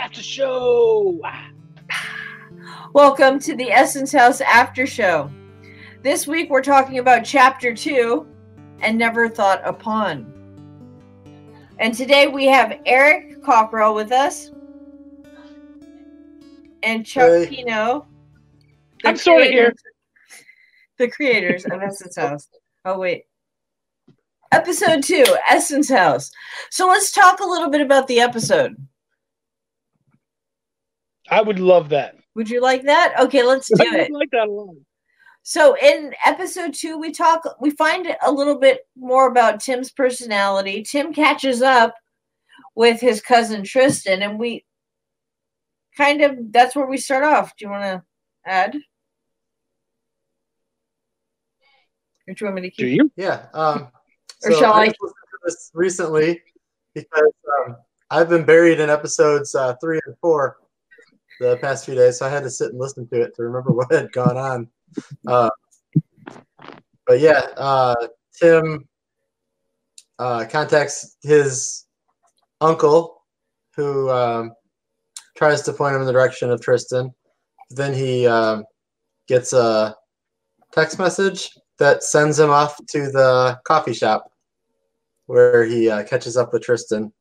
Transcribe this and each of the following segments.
After show. Welcome to the Essence House After Show. This week we're talking about Chapter 2 and Never Thought Upon. And today we have Eric Cockrell with us and Chuck Hey. Pino. I'm sorta here. The creators of Essence House. Oh, wait. Episode 2, Essence House. So let's talk a little bit about the episode. I would love that. Would you like that? Okay, let's do I it. like that a lot. So in episode two, we talk, we find a little bit more about Tim's personality. Tim catches up with his cousin Tristan, and we kind of that's where we start off. Do you want to add? Or do you want me to Do you? Yeah. Um, Or shall I- to this recently because um, I've been buried in episodes uh, three and four the past few days, so I had to sit and listen to it to remember what had gone on. Uh, but yeah, uh, Tim uh, contacts his uncle, who um, tries to point him in the direction of Tristan. Then he um, gets a text message that sends him off to the coffee shop where he uh, catches up with Tristan.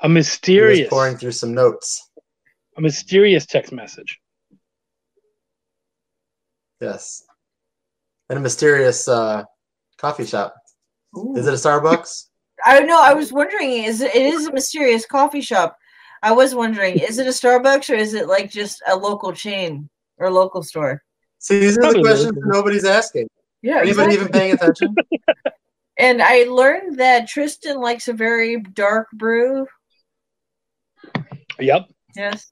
A He was mysterious, pouring through some notes. a mysterious text message. Yes. And a mysterious uh, coffee shop. Is it a Starbucks? I know. I was wondering. Is it, it is a mysterious coffee shop? I was wondering. Is it a Starbucks or is it like just a local chain or local store? See, these are the questions that nobody's asking. Yeah, Anybody even paying attention? And I learned that Tristan likes a very dark brew. Yep. Yes,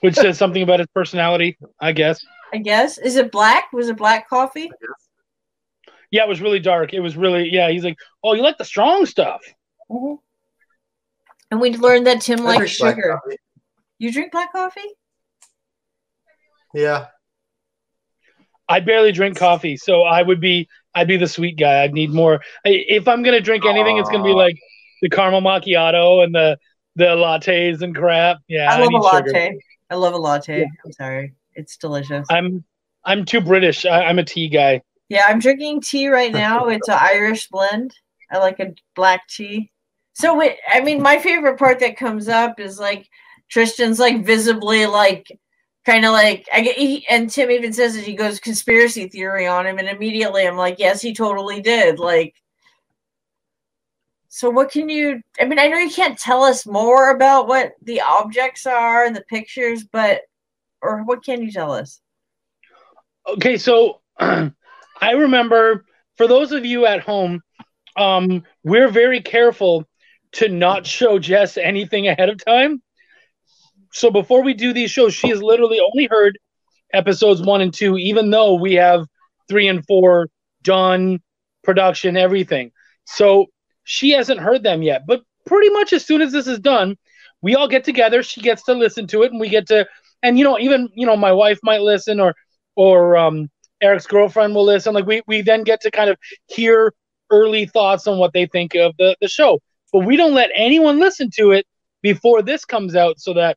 Which says something about his personality, I guess. I guess. Is it black? Was it black coffee? Yeah, it was really dark. It was really, yeah. He's like, oh, you like the strong stuff. Mm-hmm. And we learned that Tim likes sugar. You drink black coffee? Yeah. I barely drink coffee, so I would be, I'd be the sweet guy. I'd need more. I- If I'm gonna drink anything, it's gonna be like the caramel macchiato and the the lattes and crap. Yeah, I love a need sugar. latte. I love a latte. I'm sorry. It's delicious. I'm I'm too British. I, I'm a tea guy. Yeah, I'm drinking tea right now. It's an Irish blend. I like a black tea. So wait, I mean, my favorite part that comes up is like Tristan's like visibly like kind of like I get he, and Tim even says that he goes conspiracy theory on him, and immediately I'm like, yes, he totally did. Like, so what can you? I mean, I know you can't tell us more about what the objects are and the pictures, but or what can you tell us? Okay, so I remember for those of you at home, um, we're very careful to not show Jess anything ahead of time. So before we do these shows, she has literally only heard episodes one and two, even though we have three and four done, production, everything. So she hasn't heard them yet. But pretty much as soon as this is done, we all get together. She gets to listen to it, and we get to, and you know, even you know, my wife might listen, or or um, Eric's girlfriend will listen. Like we we then get to kind of hear early thoughts on what they think of the the show. But we don't let anyone listen to it before this comes out, so that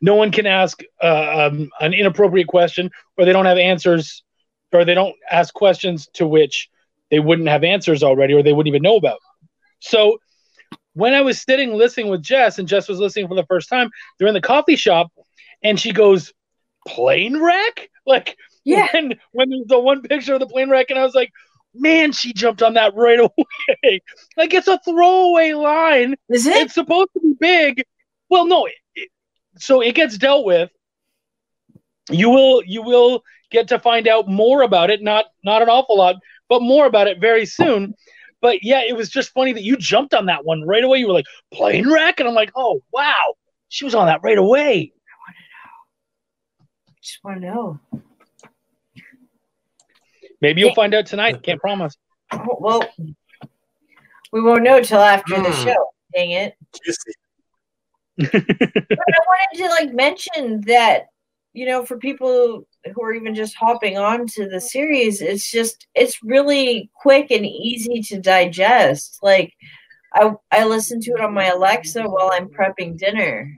no one can ask uh, um, an inappropriate question, or they don't have answers, or they don't ask questions to which they wouldn't have answers already, or they wouldn't even know about. So when I was sitting listening with Jess, and Jess was listening for the first time, they're in the coffee shop, and she goes, "Plane wreck!" Like Yeah. when when there's the one picture of the plane wreck, and I was like, "Man, she jumped on that right away." like it's a throwaway line. Is it? It's supposed to be big. Well, no. It, it- so it gets dealt with. You will you will get to find out more about it. Not not an awful lot, but more about it very soon. But yeah, it was just funny that you jumped on that one right away. You were like plane wreck, and I'm like, oh wow, she was on that right away. I wanna know. just want to know. Maybe you'll find out tonight. Can't promise. Oh, well, we won't know till after the Hmm. show. Dang it! Juicy. But I wanted to like mention that you know for people who are even just hopping on to the series, it's just it's really quick and easy to digest. Like I I listen to it on my Alexa while I'm prepping dinner.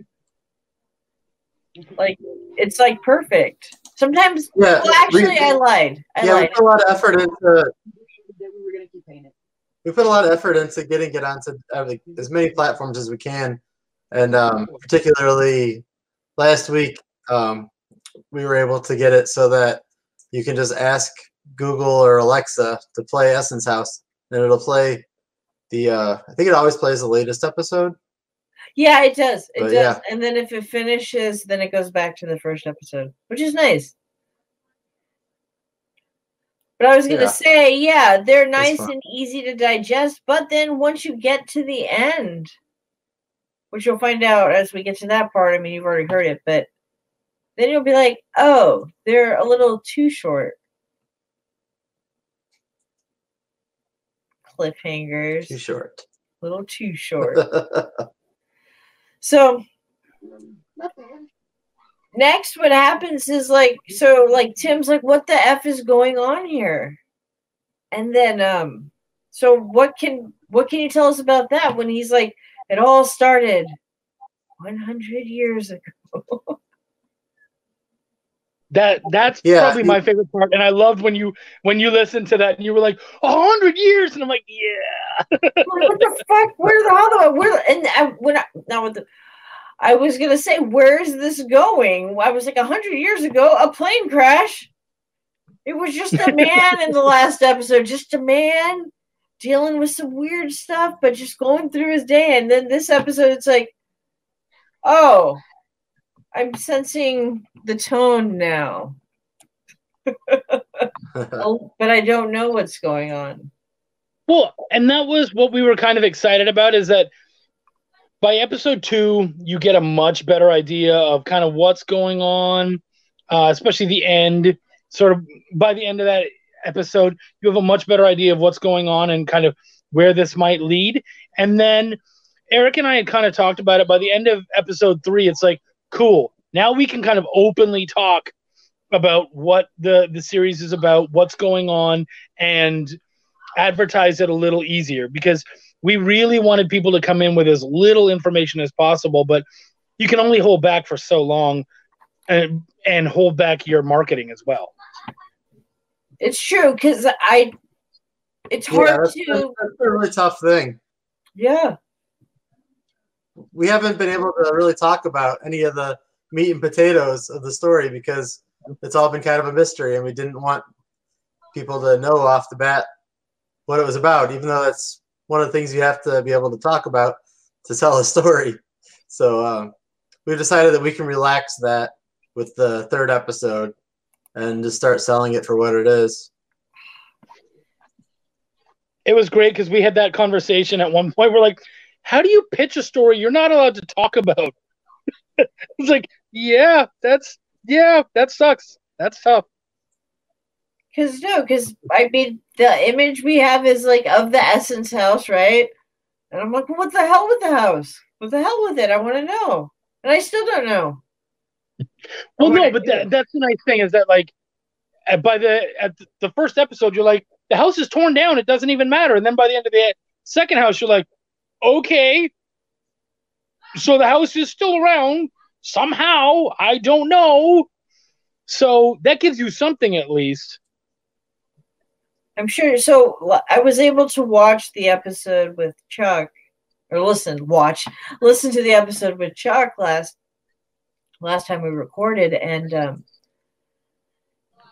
Like it's like perfect. Sometimes, Yeah, well, actually, we- I lied. I yeah, we put a lot of effort into we were gonna keep it. we put a lot of effort into getting it onto uh, as many platforms as we can, and um, particularly last week um, we were able to get it so that you can just ask Google or Alexa to play Essence House, and it'll play the. Uh, I think it always plays the latest episode. Yeah, it does. It But, does. yeah. And then if it finishes, then it goes back to the first episode, which is nice. But I was gonna Yeah. say, yeah, they're nice and easy to digest, but then once you get to the end, which you'll find out as we get to that part, I mean you've already heard it, but then you'll be like, oh, they're a little too short. Cliffhangers, Too short. a little too short. So next what happens is like so like tim's like what the f is going on here and then um so what can what can you tell us about that when he's like it all started 100 years ago. That that's Yeah, probably he- my favorite part, and I loved when you when you listened to that and you were like a hundred years, and I'm like, yeah. what the fuck? Where the how the where and I, when I now with the I was gonna say where's this going? I was like 100 years ago a plane crash. It was just a man in the last episode just a man dealing with some weird stuff, but just going through his day. And then this episode, it's like, oh, I'm sensing the tone now, but I don't know what's going on. Well, and that was what we were kind of excited about is that by episode two, you get a much better idea of kind of what's going on, uh, especially the end. Sort of by the end of that episode, you have a much better idea of what's going on and kind of where this might lead. And then Eric and I had kind of talked about it. By the end of episode three, it's like, cool. Now we can kind of openly talk about what the the series is about, what's going on, and advertise it a little easier because we really wanted people to come in with as little information as possible, but you can only hold back for so long and and hold back your marketing as well. It's true because I, it's Yeah, hard that's, that's to, a really tough thing. yeah. We haven't been able to really talk about any of the meat and potatoes of the story because it's all been kind of a mystery, and we didn't want people to know off the bat what it was about, even though that's one of the things you have to be able to talk about to tell a story. So um, we decided that we can relax that with the third episode and just start selling it for what it is. It was great because we had that conversation at one point. We're like, how do you pitch a story you're not allowed to talk about? it's like, yeah, that's yeah, that sucks. That's tough. Because no, because I mean the image we have is like of the Essence house, right? And I'm like, what the hell with the house? What the hell with it? I want to know, and I still don't know. Well, no, but that, that's the nice thing is that like at, by the at the first episode you're like the house is torn down. It doesn't even matter. And then by the end of the second house you're like okay so the house is still around. Somehow I don't know. So that gives you something at least. I'm sure. So I was able to watch the episode with Chuck, or listen, watch, listen to the episode with Chuck last last time we recorded, and um,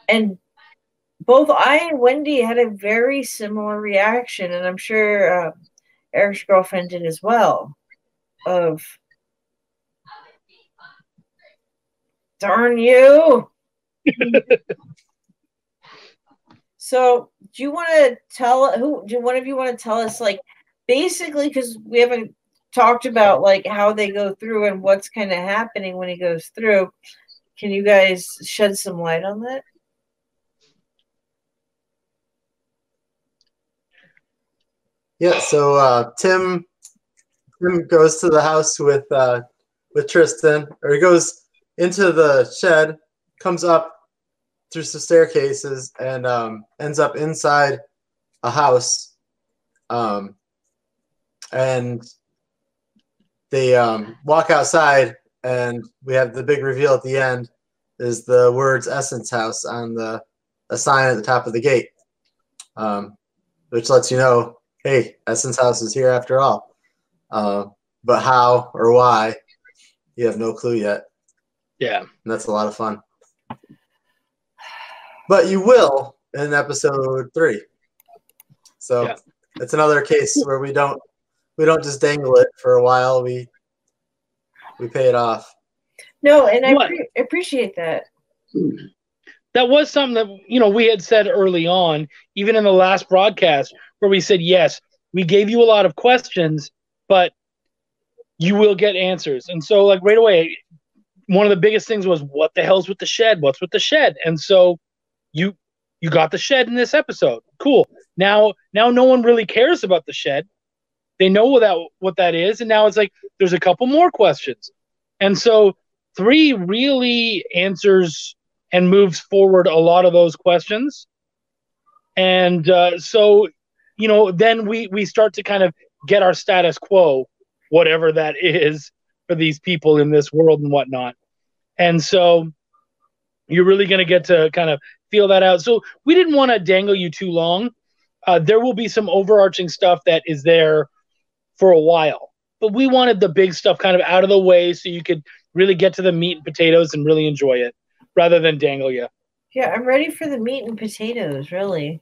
and both I and Wendy had a very similar reaction, and I'm sure uh, Eric's girlfriend did as well. Of darn you. So, do you want to tell who? Do one of you want to tell us, like, basically, because we haven't talked about like how they go through and what's kind of happening when he goes through. Can you guys shed some light on that? Yeah, so uh, Tim Tim goes to the house with uh, with Tristan, or he goes into the shed, comes up through some staircases, and um, ends up inside a house. Um, and they um, walk outside, and we have the big reveal at the end is the words Essence House on the a sign at the top of the gate, um, which lets you know, hey, Essence House is here after all. Uh, but how or why, you have no clue yet. Yeah. And that's a lot of fun. But you will in episode three. So Yeah. it's another case where we don't we don't just dangle it for a while. We we pay it off. No, and I pre- appreciate that. that was something that you know we had said early on even in the last broadcast where we said yes we gave you a lot of questions but you will get answers. And so like right away one of the biggest things was what the hell's with the shed? What's with the shed? And so you you got the shed in this episode. Cool. Now now no one really cares about the shed they know what that what that is and now it's like there's a couple more questions and so three really answers and moves forward a lot of those questions. And uh, so, you know, then we we start to kind of get our status quo, whatever that is, for these people in this world and whatnot. And so, you're really going to get to kind of feel that out. So we didn't want to dangle you too long. Uh, there will be some overarching stuff that is there for a while, but we wanted the big stuff kind of out of the way so you could really get to the meat and potatoes and really enjoy it rather than dangle you. Yeah, I'm ready for the meat and potatoes, really.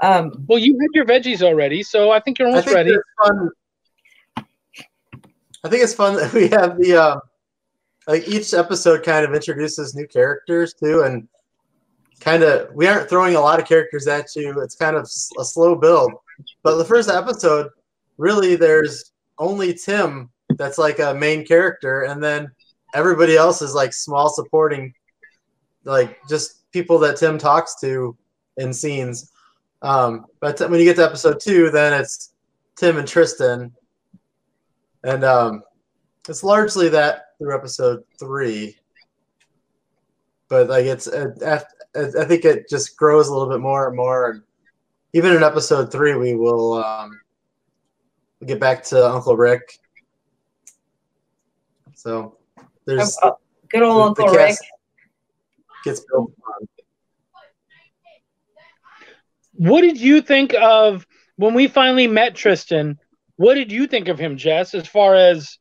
Um, Well, you had your veggies already, so I think you're I almost think ready. fun. I think it's fun that we have the um, like each episode kind of introduces new characters too, and kind of we aren't throwing a lot of characters at you. It's kind of a slow build, but the first episode, really, there's only Tim that's like a main character, and then everybody else is like small supporting, like just people that Tim talks to in scenes. Um, but when you get to episode two, then it's Tim and Tristan, and um, it's largely that through episode three. But like it's, I think it just grows a little bit more and more. And even in episode three, we will um, get back to Uncle Rick. So there's oh, oh good old the Uncle Rick. gets built on. What did you think of when we finally met Tristan? What did you think of him, Jess, as far as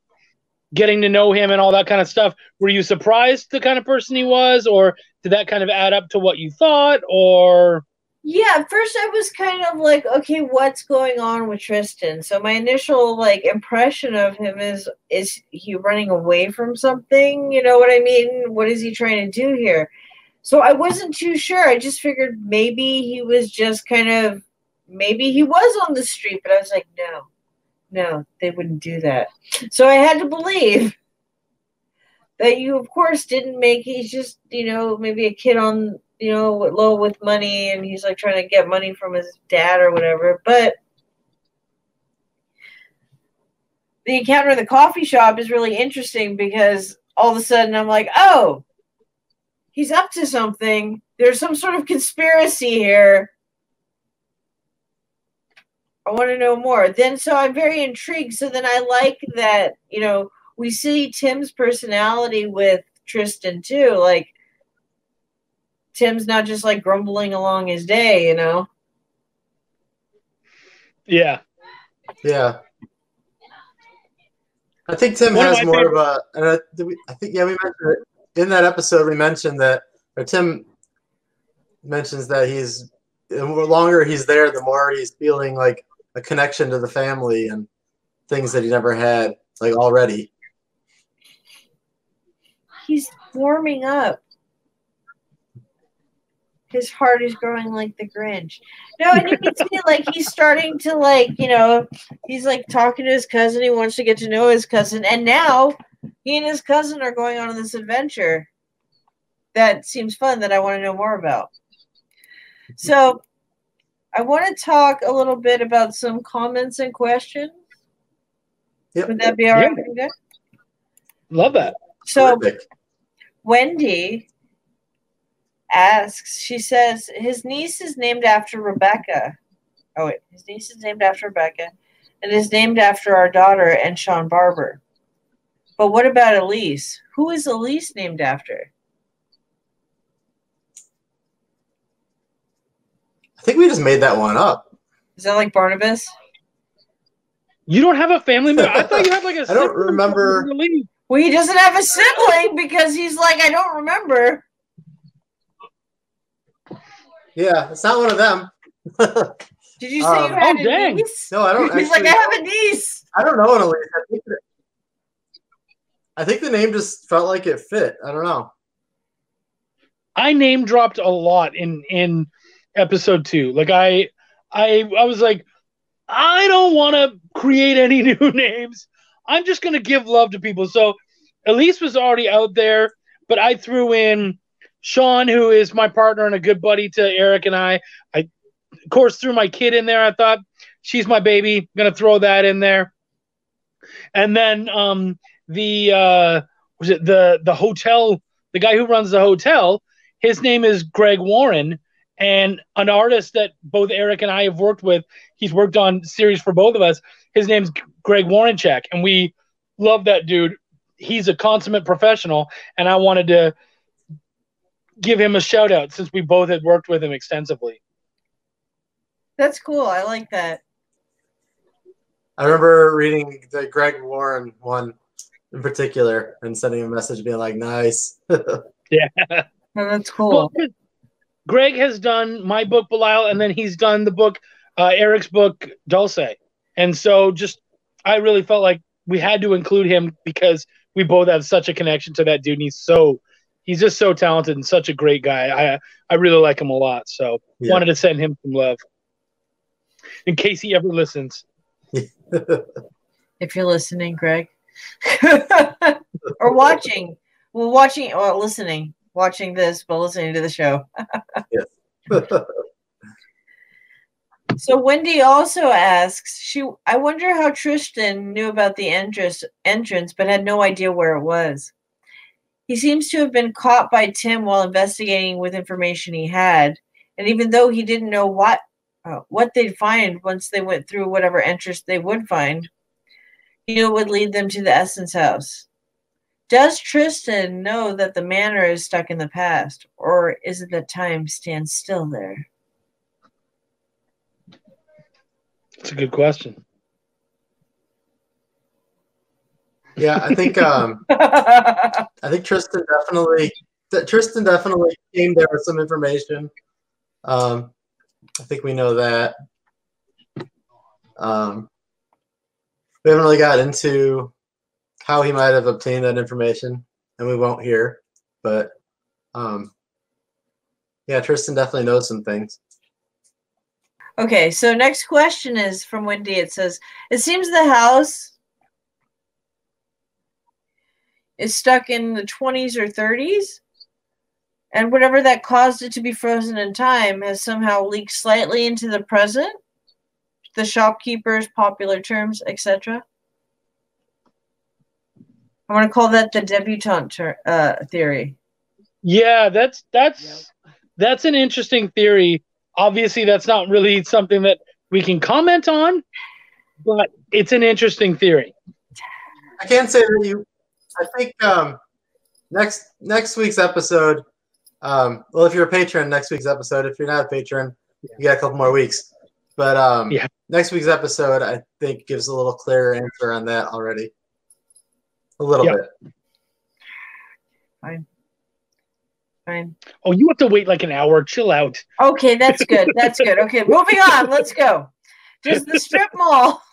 getting to know him and all that kind of stuff? Were you surprised the kind of person he was, or did that kind of add up to what you thought? Or Yeah, first I was kind of like, okay, what's going on with Tristan? So my initial like impression of him is is he running away from something? You know what I mean? What is he trying to do here? So I wasn't too sure. I just figured maybe he was just kind of maybe he was on the street, but I was like, no. No, they wouldn't do that. So I had to believe that you of course didn't make he's just, you know, maybe a kid on you know, low with money and he's like trying to get money from his dad or whatever. But the encounter in the coffee shop is really interesting because all of a sudden I'm like, oh, he's up to something. There's some sort of conspiracy here. I want to know more. Then, so I'm very intrigued. So then I like that, you know, we see Tim's personality with Tristan too. Like, Tim's not just like grumbling along his day, you know. yeah, Yeah. I think Tim One has my more of a, and I, did we, I think, yeah, we mentioned it in that episode. We mentioned that, or Tim mentions that he's, the longer he's there, the more he's feeling like a connection to the family and things that he never had, like already. He's warming up. His heart is growing like the Grinch. No, and you can see like he's starting to like, you know, he's like talking to his cousin. He wants to get to know his cousin, and now he and his cousin are going on this adventure. That seems fun. That I want to know more about. So, I want to talk a little bit about some comments and questions. Yep. Would that be all Yeah. right? with you guys? love that. So. Terrific. Wendy asks, she says, his niece is named after Rebecca. Oh, wait, his niece is named after Rebecca. and is named after our daughter and Sean Barber. But what about Elise? Who is Elise named after? I think we just made that one up. Is that like Barnabas? You don't have a family member. I thought you had like a. I don't sibling remember- from the league. Well, he doesn't have a sibling because he's like, I don't remember. Yeah, it's not one of them. Did you say Um, you had oh, a dang. niece? no, I don't. He's like, I have a niece. I don't know an Elise. I think, that- I think the name just felt like it fit. I don't know. I name dropped a lot in in episode two. Like I, I, I was like, I don't want to create any new names. I'm just gonna give love to people. So Elise was already out there, but I threw in Sean, who is my partner and a good buddy to Eric and I. I, of course, threw my kid in there. I thought she's my baby. gonna throw that in there. And then um, the uh, was it the the hotel? The guy who runs the hotel his name is Greg Warren, and an artist that both Eric and I have worked with. He's worked on series for both of us. His name's Greg Warrencheck, and we love that dude. He's a consummate professional, and I wanted to give him a shout out since we both had worked with him extensively. That's cool. I like that. I remember reading the Greg Warren one in particular and sending a message being like, "Nice." Oh, that's cool. Well, Greg has done my book Belial, and then he's done the book uh, Eric's book Dulce, and so just I really felt like we had to include him because we both have such a connection to that dude. And he's so he's just so talented and such a great guy. I I really like him a lot. So Yeah. wanted to send him some love in case he ever listens. if you're listening, Greg, or watching, well, watching or listening, watching this, but listening to the show. So Wendy also asks, she I wonder how Tristan knew about the entrance entrance but had no idea where it was. He seems to have been caught by Tim while investigating with information he had, and even though he didn't know what uh, what they'd find once they went through whatever entrance they would find, he knew it would lead them to the Essence House. Does Tristan know that the manor is stuck in the past, or is it that time stands still there? It's a good question. Yeah, I think um, I think Tristan definitely Tristan definitely came there with some information. Um, I think we know that. Um, we haven't really got into how he might have obtained that information, and we won't hear. But um, yeah, Tristan definitely knows some things. Okay, so next question is from Wendy. It says, It seems the house is stuck in the 20s or 30s, and whatever that caused it to be frozen in time has somehow leaked slightly into the present, the shopkeepers, popular terms, etc. I want to call that the debutante ter- uh, theory. Yeah, that's that's that's an interesting theory. Obviously, that's not really something that we can comment on, but it's an interesting theory. I can't say that you. I think um, next next week's episode. Um, well, if you're a patron, next week's episode. If you're not a patron, you got a couple more weeks. But um, Yeah. next week's episode, I think, gives a little clearer answer on that already. A little Yep. bit. Fine. Fine. Oh, you have to wait like an hour. Chill out. Okay, that's good. That's good. Okay, moving on. Let's go. Just the strip mall?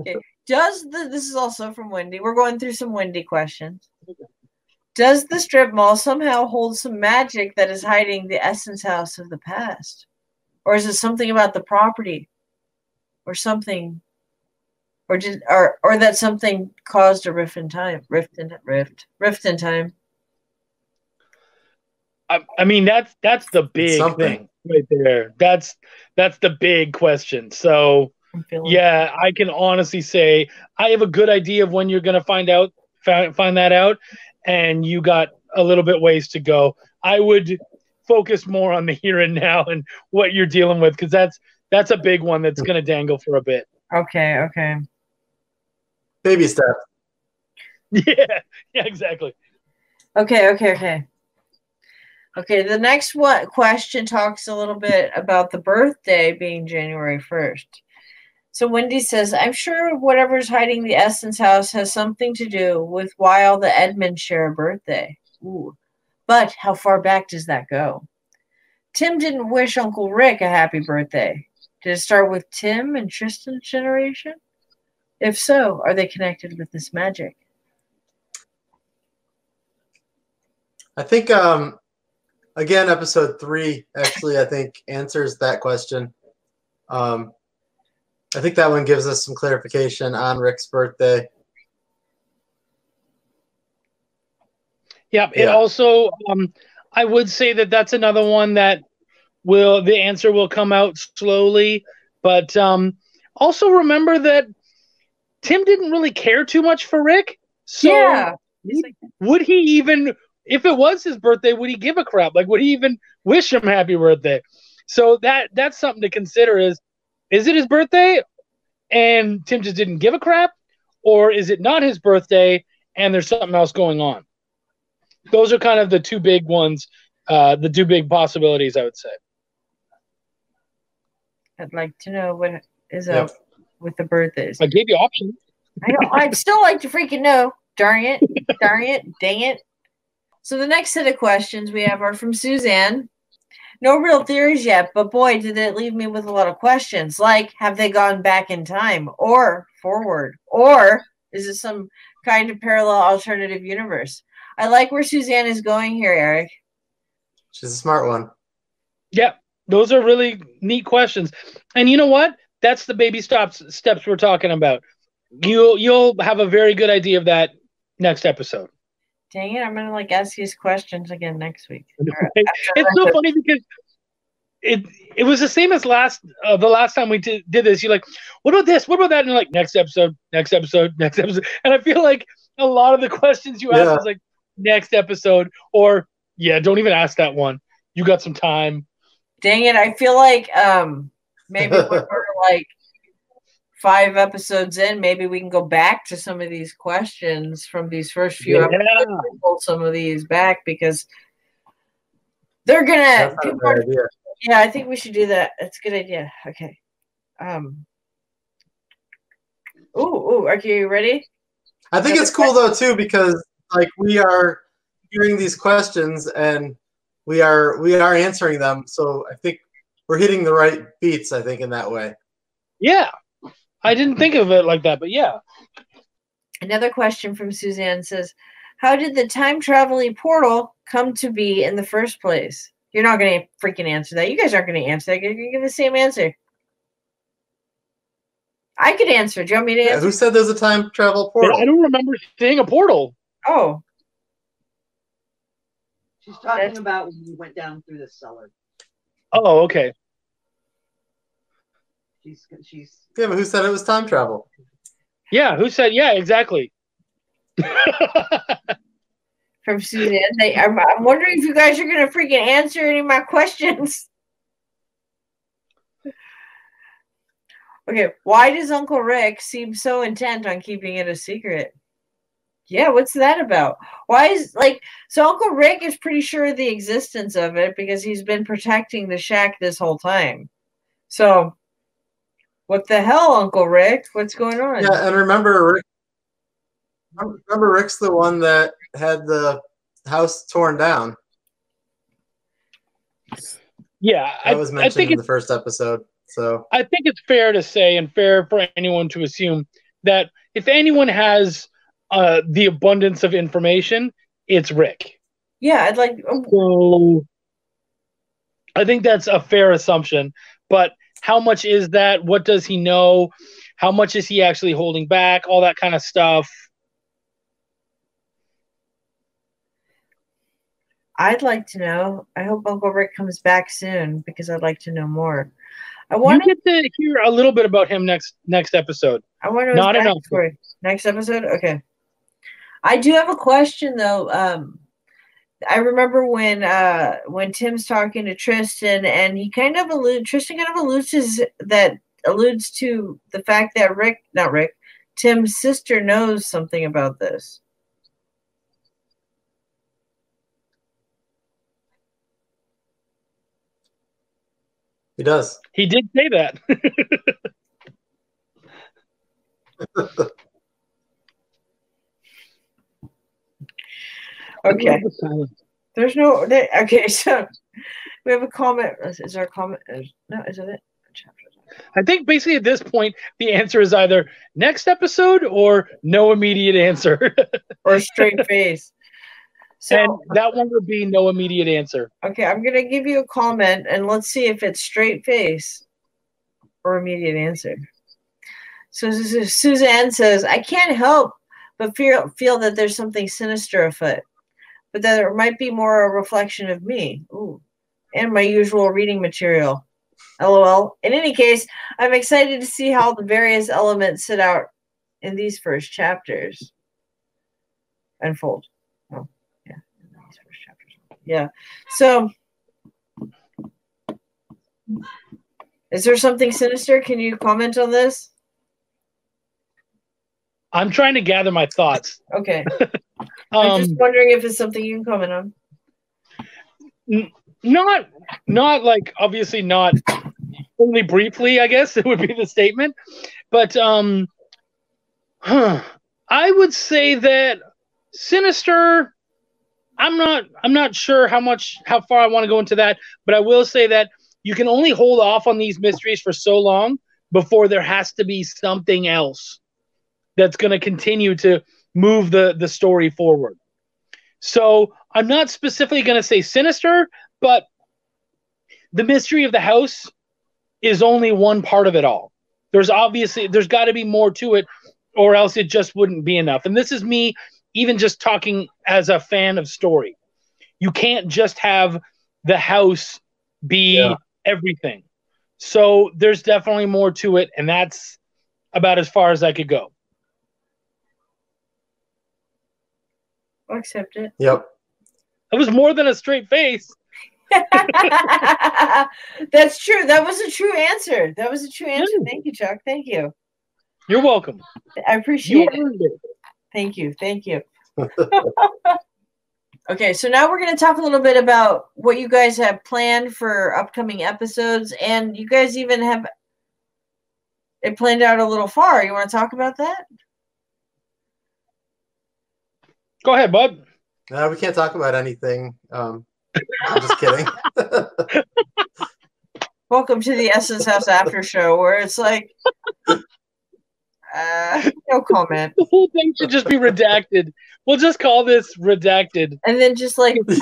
Okay. Does the this is also from Wendy. We're going through some Wendy questions. Does the strip mall somehow hold some magic that is hiding the essence house of the past? Or is it something about the property? Or something or did or or that something caused a rift in time? Rift in rift. Rift in time. I, I mean, that's that's the big something. thing right there. That's that's the big question. So I'm feeling yeah, I can honestly say I have a good idea of when you're going to find out find, find that out, and you got a little bit ways to go. I would focus more on the here and now and what you're dealing with because that's that's a big one that's going to dangle for a bit. Okay, okay. Baby steps. Yeah, yeah, exactly. Okay, okay, okay. Okay, the next one question talks a little bit about the birthday being January 1st. So Wendy says, I'm sure whatever's hiding the Essence house has something to do with why all the Edmonds share a birthday. Ooh. But how far back does that go? Tim didn't wish Uncle Rick a happy birthday. Did it start with Tim and Tristan's generation? If so, are they connected with this magic? I think um again episode three actually I think answers that question. Um I think that one gives us some clarification on Rick's birthday. Yeah, it Yeah. also um I would say that that's another one that will the answer will come out slowly, but um also remember that Tim didn't really care too much for Rick. So yeah. It's would he even if it was his birthday, would he give a crap? Like would he even wish him happy birthday? So that that's something to consider is is it his birthday and Tim just didn't give a crap? Or is it not his birthday and there's something else going on? Those are kind of the two big ones, uh, the two big possibilities, I would say. I'd like to know what is Yep. up with the birthdays. I gave you options. I know. I'd still like to freaking know. Darn it. Darn it. Dang it. So the next set of questions we have are from Suzanne. No real theories yet, but boy, did it leave me with a lot of questions. Like, have they gone back in time or forward? Or is it some kind of parallel alternative universe? I like where Suzanne is going here, Eric. She's a smart one. Yeah, those are really neat questions. And you know what? That's the baby stops steps we're talking about. You'll you'll have a very good idea of that next episode. Dang it, I'm gonna like ask these questions again next week. It's so funny because it it was the same as last uh, the last time we did, did this. You're like, what about this? What about that? And you're like, next episode, next episode, next episode. And I feel like a lot of the questions you ask Yeah. is like next episode, or yeah, don't even ask that one. You got some time. Dang it, I feel like um maybe when we're like five episodes in, maybe we can go back to some of these questions from these first few Yeah. episodes and pull some of these back because they're gonna That's not a people are- yeah, I think we should do that. That's a good idea. Okay. Um Ooh, ooh, are you ready? I think it's cool though too because like we are hearing these questions and we are we are answering them. So I think we're hitting the right beats. I think in that way. Yeah, I didn't think of it like that, but yeah. Another question from Suzanne says, How did the time traveling portal come to be in the first place? You're not going to freaking answer that. You guys aren't going to answer that. You're going to give the same answer. I could answer. Do you want me to Yeah, who said there's a time travel portal? I don't remember seeing a portal. Oh, She's talking That's- about when you went down through the cellar. Oh, okay. She's she's Yeah, but who said it was time travel? Yeah, who said yeah, exactly. from Suzanne. They, I'm, I'm wondering if you guys are going to freaking answer any of my questions. Okay, why does Uncle Rick seem so intent on keeping it a secret? Yeah, what's that about? Why is like so Uncle Rick is pretty sure of the existence of it because he's been protecting the shack this whole time. So what the hell, Uncle Rick? What's going on? Yeah, and remember Rick. Remember Rick's the one that had the house torn down. yeah, I, That was I mentioned think in it's the first episode. So I think it's fair to say and fair for anyone to assume that if anyone has uh, the abundance of information, it's Rick. yeah, I'd like oh, So I think that's a fair assumption. But how much is that? What does he know? How much is he actually holding back? All that kind of stuff. I'd like to know. I hope Uncle Rick comes back soon because I'd like to know more. I want to. get to hear a little bit about him next next episode. I want to not enough. Next episode, okay. I do have a question though. Um, I remember when uh when Tim's talking to Tristan and he kind of allude Tristan kind of alludes to that alludes to the fact that Rick, not Rick, Tim's sister knows something about this. He does. He did say that. Okay. There's no there, okay, so we have a comment. Is, is there a comment? Is, no, is it it? I think basically at this point the answer is either next episode or no immediate answer. Or straight face. So and that one would be no immediate answer. okay, I'm gonna give you a comment and let's see if it's straight face or immediate answer. So Suzanne says, I can't help but feel feel that there's something sinister afoot, but that it might be more a reflection of me. Ooh. And my usual reading material. LOL. In any case, I'm excited to see how the various elements sit out in these first chapters unfold. Oh, yeah. these first chapters. Yeah. So, is there something sinister? Can you comment on this? I'm trying to gather my thoughts. Okay. I'm Um, just wondering if it's something you can comment on. not not like obviously not only briefly i guess it would be the statement but um huh, i would say that sinister i'm not i'm not sure how much how far i want to go into that but i will say that you can only hold off on these mysteries for so long before there has to be something else that's going to continue to move the the story forward so i'm not specifically going to say sinister but the mystery of the house is only one part of it all. There's obviously there's got to be more to it, or else it just wouldn't be enough. And this is me even just talking as a fan of story. You can't just have the house be Yeah. everything. So there's definitely more to it, and that's about as far as I could go. I'll accept it. Yep. That was more than a straight face. That's true. That was a true answer. That was a true answer. Yeah. Thank you, Chuck. Thank you. You're welcome. I You appreciate it. it. Thank you. Thank you. okay, so now we're going to talk a little bit about what you guys have planned for upcoming episodes, and you guys even have it planned out a little far. You want to talk about that? Go ahead, bud. No, we can't talk about anything. Um, I'm just kidding. Welcome to the Essence House After Show, where it's like, uh, no comment, The whole thing should just be redacted. We'll just call this redacted. and then just like, you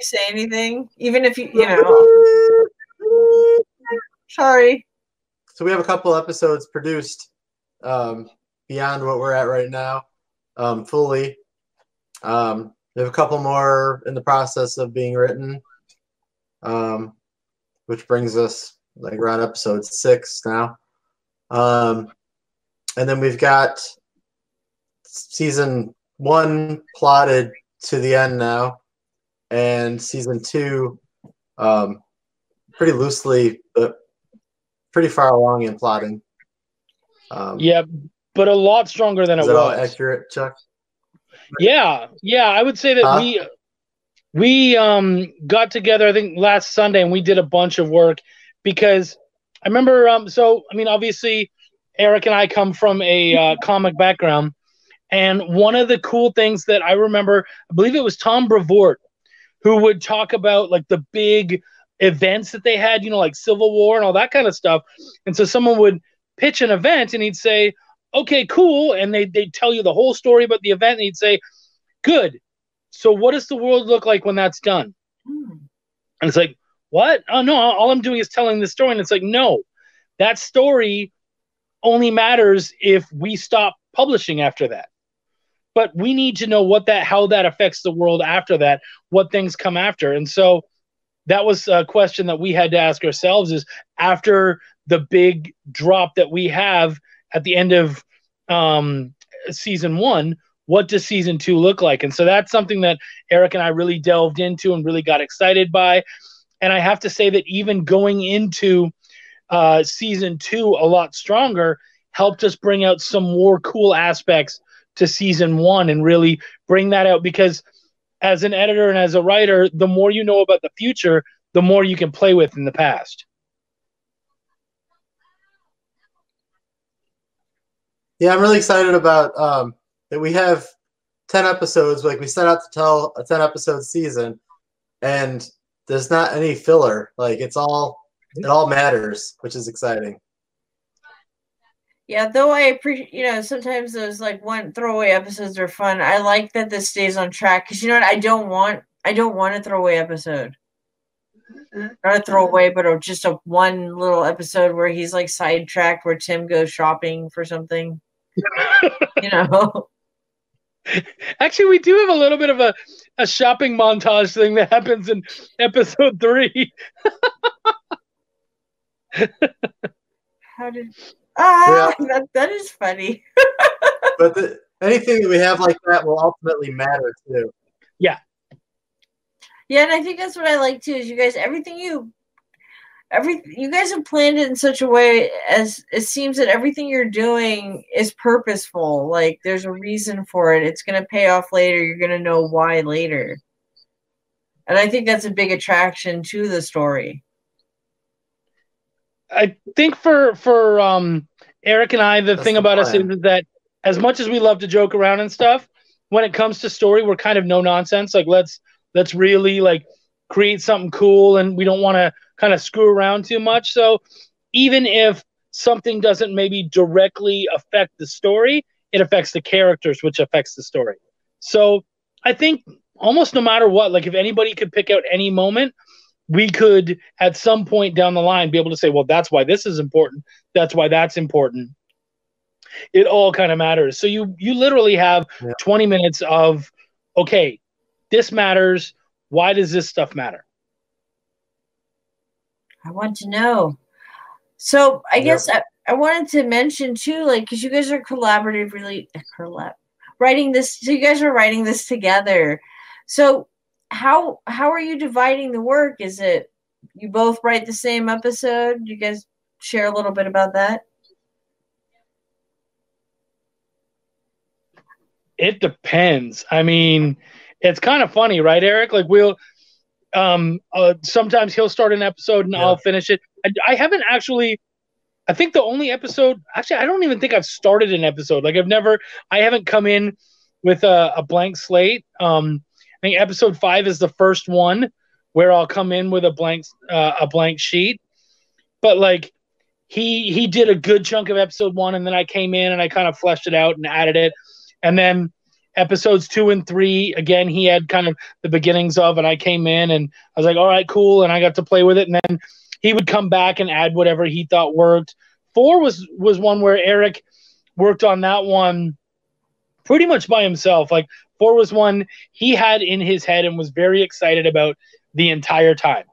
say anything, even if you, you know, sorry. so we have a couple episodes produced um, beyond what we're at right now, um, fully. Um, we have a couple more in the process of being written, um, which brings us like around episode six now. Um, and then we've got season one plotted to the end now, and season two um, pretty loosely, but pretty far along in plotting. Um, Yeah, but a lot stronger than is it was. accurate, Chuck? Yeah, yeah, I would say that Huh? we we um got together I think last Sunday and we did a bunch of work because I remember um so I mean obviously Eric and I come from a uh, comic background and one of the cool things that I remember I believe it was Tom Brevoort who would talk about like the big events that they had, you know, like Civil War and all that kind of stuff. And so someone would pitch an event and he'd say, okay, cool. And they, they'd tell you the whole story about the event and he'd say, good. So what does the world look like when that's done? Hmm. And it's like, what? Oh, no, all I'm doing is telling the story. And it's like, no, that story only matters if we stop publishing after that. But we need to know what that, how that affects the world after that, what things come after. And so that was a question that we had to ask ourselves is after the big drop that we have at the end of um, season one, what does season two look like? And so that's something that Eric and I really delved into and really got excited by. And I have to say that even going into uh, season two a lot stronger helped us bring out some more cool aspects to season one and really bring that out because as an editor and as a writer, the more you know about the future, the more you can play with in the past. Yeah, I'm really excited about um, that we have 10 episodes. Like we set out to tell a 10 episode season, and there's not any filler. Like it's all, it all matters, which is exciting. Yeah, though I appreciate, you know, sometimes those like one throwaway episodes are fun. I like that this stays on track because you know what? I don't want, I don't want a throwaway episode. Not a throwaway, but a, just a one little episode where he's like sidetracked, where Tim goes shopping for something. you know. Actually, we do have a little bit of a, a shopping montage thing that happens in episode three. How did Ah, yeah. that, that is funny. but the, anything that we have like that will ultimately matter too. Yeah. Yeah, and I think that's what I like too. Is you guys everything you every you guys have planned it in such a way as it seems that everything you're doing is purposeful. Like there's a reason for it. It's gonna pay off later. You're gonna know why later. And I think that's a big attraction to the story. I think for for um, Eric and I, the That's thing the about plan. us is that as much as we love to joke around and stuff, when it comes to story, we're kind of no nonsense. Like let's let's really like create something cool, and we don't want to kind of screw around too much. So even if something doesn't maybe directly affect the story, it affects the characters, which affects the story. So I think almost no matter what, like if anybody could pick out any moment we could at some point down the line be able to say, well, that's why this is important. That's why that's important. It all kind of matters. So you you literally have yeah. 20 minutes of okay, this matters. Why does this stuff matter? I want to know. So I guess I, I wanted to mention too, like, because you guys are collaborative, really collab, writing this. So you guys are writing this together. So how how are you dividing the work? Is it you both write the same episode? You guys share a little bit about that? It depends. I mean, it's kind of funny, right, Eric? Like we'll um uh, sometimes he'll start an episode and yeah. I'll finish it. I, I haven't actually I think the only episode actually I don't even think I've started an episode. Like I've never I haven't come in with a, a blank slate. Um I think episode five is the first one where I'll come in with a blank uh, a blank sheet. But like he he did a good chunk of episode one, and then I came in and I kind of fleshed it out and added it, and then episodes two and three again he had kind of the beginnings of, and I came in and I was like, all right, cool, and I got to play with it, and then he would come back and add whatever he thought worked. Four was was one where Eric worked on that one pretty much by himself. Like Four was one he had in his head and was very excited about the entire time.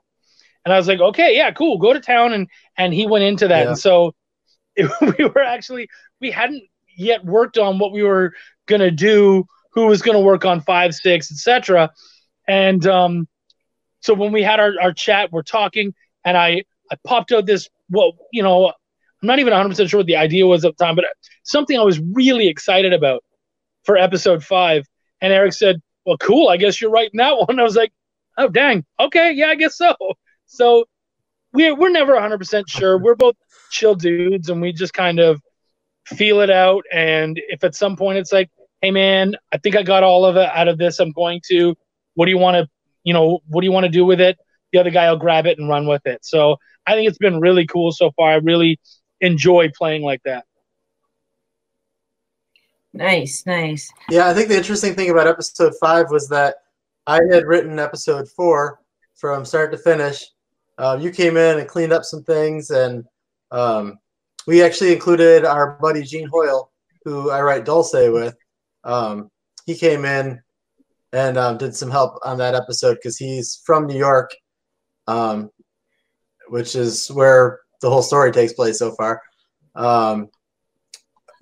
And I was like, okay, yeah, cool, go to town. And and he went into that. Yeah. And so it, we were actually we hadn't yet worked on what we were gonna do, who was gonna work on five, six, etc. And um, so when we had our, our chat, we're talking, and I I popped out this well, you know, I'm not even 100 percent sure what the idea was at the time, but something I was really excited about for episode five and Eric said, Well, cool. I guess you're writing that one. I was like, Oh, dang. Okay. Yeah, I guess so. So we're, we're never 100% sure. We're both chill dudes and we just kind of feel it out. And if at some point it's like, Hey, man, I think I got all of it out of this. I'm going to, what do you want to, you know, what do you want to do with it? The other guy will grab it and run with it. So I think it's been really cool so far. I really enjoy playing like that. Nice, nice. Yeah, I think the interesting thing about episode five was that I had written episode four from start to finish. Uh, you came in and cleaned up some things, and um, we actually included our buddy Gene Hoyle, who I write Dulce with. Um, he came in and um, did some help on that episode because he's from New York, um, which is where the whole story takes place so far. Um,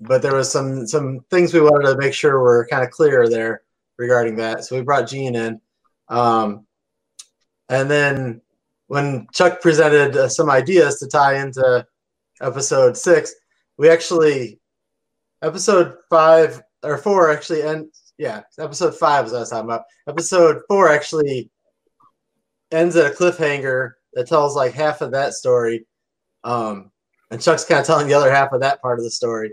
but there was some some things we wanted to make sure were kind of clear there regarding that. So we brought Gene in, um, and then when Chuck presented uh, some ideas to tie into episode six, we actually episode five or four actually and yeah, episode five is what I was talking about. Episode four actually ends at a cliffhanger that tells like half of that story. Um and Chuck's kind of telling the other half of that part of the story.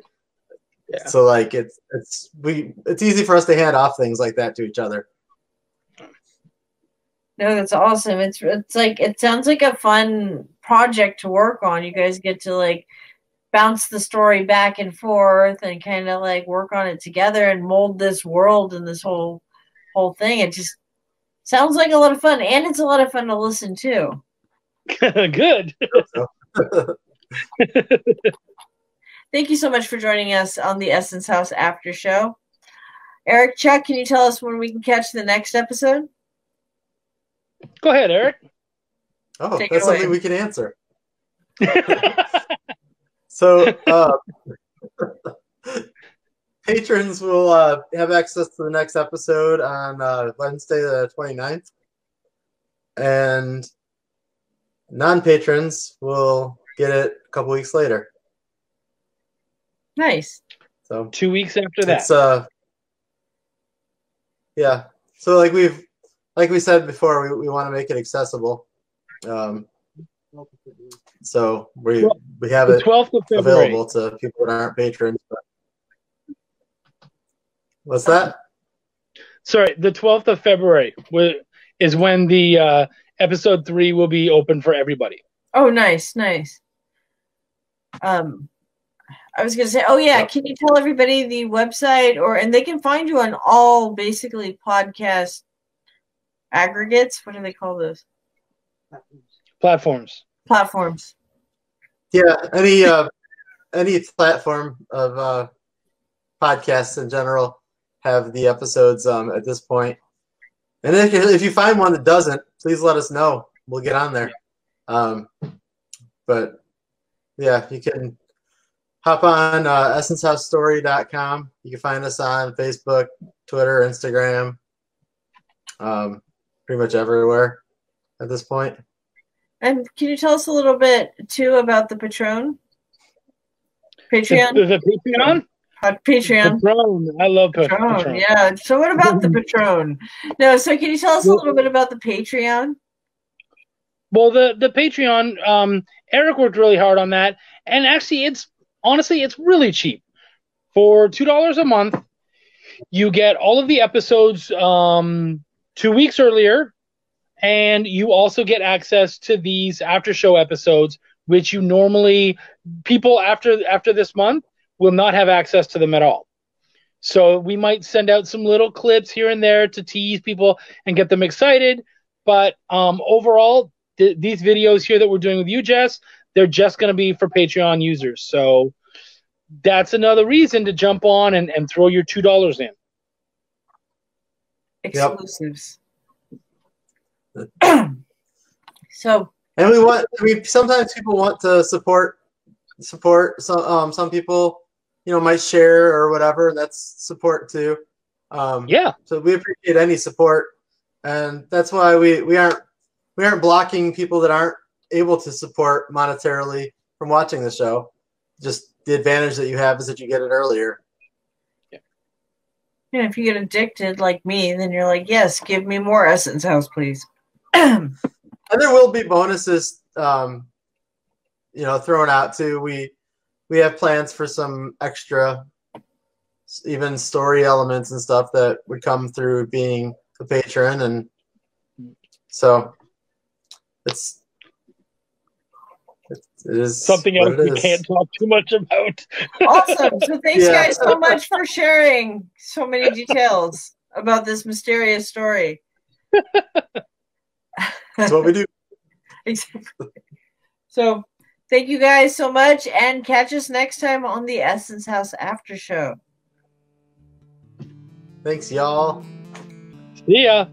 Yeah. So like it's it's we it's easy for us to hand off things like that to each other. No, that's awesome. It's it's like it sounds like a fun project to work on. You guys get to like bounce the story back and forth and kind of like work on it together and mold this world and this whole whole thing. It just sounds like a lot of fun and it's a lot of fun to listen to. Good. Thank you so much for joining us on the Essence House After Show. Eric, Chuck, can you tell us when we can catch the next episode? Go ahead, Eric. Oh, Take that's something we can answer. So uh, patrons will uh, have access to the next episode on uh, Wednesday the 29th. And non-patrons will get it a couple weeks later. Nice. So Two weeks after that. it's uh yeah. So like we've like we said before, we, we want to make it accessible. Um so we we have the it 12th of February. available to people that aren't patrons. But... What's that? Sorry, the 12th of February is when the uh, episode three will be open for everybody. Oh, nice, nice. Um, I was gonna say, oh yeah, can you tell everybody the website or and they can find you on all basically podcast aggregates. What do they call those Platforms. platforms? Yeah, any uh any platform of uh podcasts in general have the episodes um at this point. And if you, if you find one that doesn't, please let us know. We'll get on there. Um but yeah, you can hop on uh, essencehousestory.com. You can find us on Facebook, Twitter, Instagram, um, pretty much everywhere at this point. And can you tell us a little bit too about the Patron? Patreon, The, the Patreon? uh, Patreon. Patron. I love Pat- Patron, Patron. yeah. So what about the Patron? No, so can you tell us a little bit about the Patreon? Well, the the Patreon, um, Eric worked really hard on that, and actually, it's honestly, it's really cheap. For two dollars a month, you get all of the episodes um, two weeks earlier, and you also get access to these after show episodes, which you normally people after after this month will not have access to them at all. So we might send out some little clips here and there to tease people and get them excited. But um, overall, th- these videos here that we're doing with you, Jess, they're just going to be for Patreon users. So that's another reason to jump on and, and throw your two dollars in. Exclusives. so And we want. We sometimes people want to support support. Some um, some people, you know, might share or whatever. That's support too. Um, Yeah, So we appreciate any support, and that's why we we aren't we aren't blocking people that aren't able to support monetarily from watching the show. Just the advantage that you have is that you get it earlier. Yeah. And if you get addicted like me, then you're like, yes, give me more Essence House, please. And there will be bonuses, um, you know, thrown out too. We we have plans for some extra, even story elements and stuff that would come through being a patron, and so it's it is something else it we is. can't talk too much about. awesome. So thanks Yeah. guys so much for sharing so many details about this mysterious story. That's what we do. Exactly. So thank you guys so much and catch us next time on the Essence House After Show. Thanks, y'all. See ya.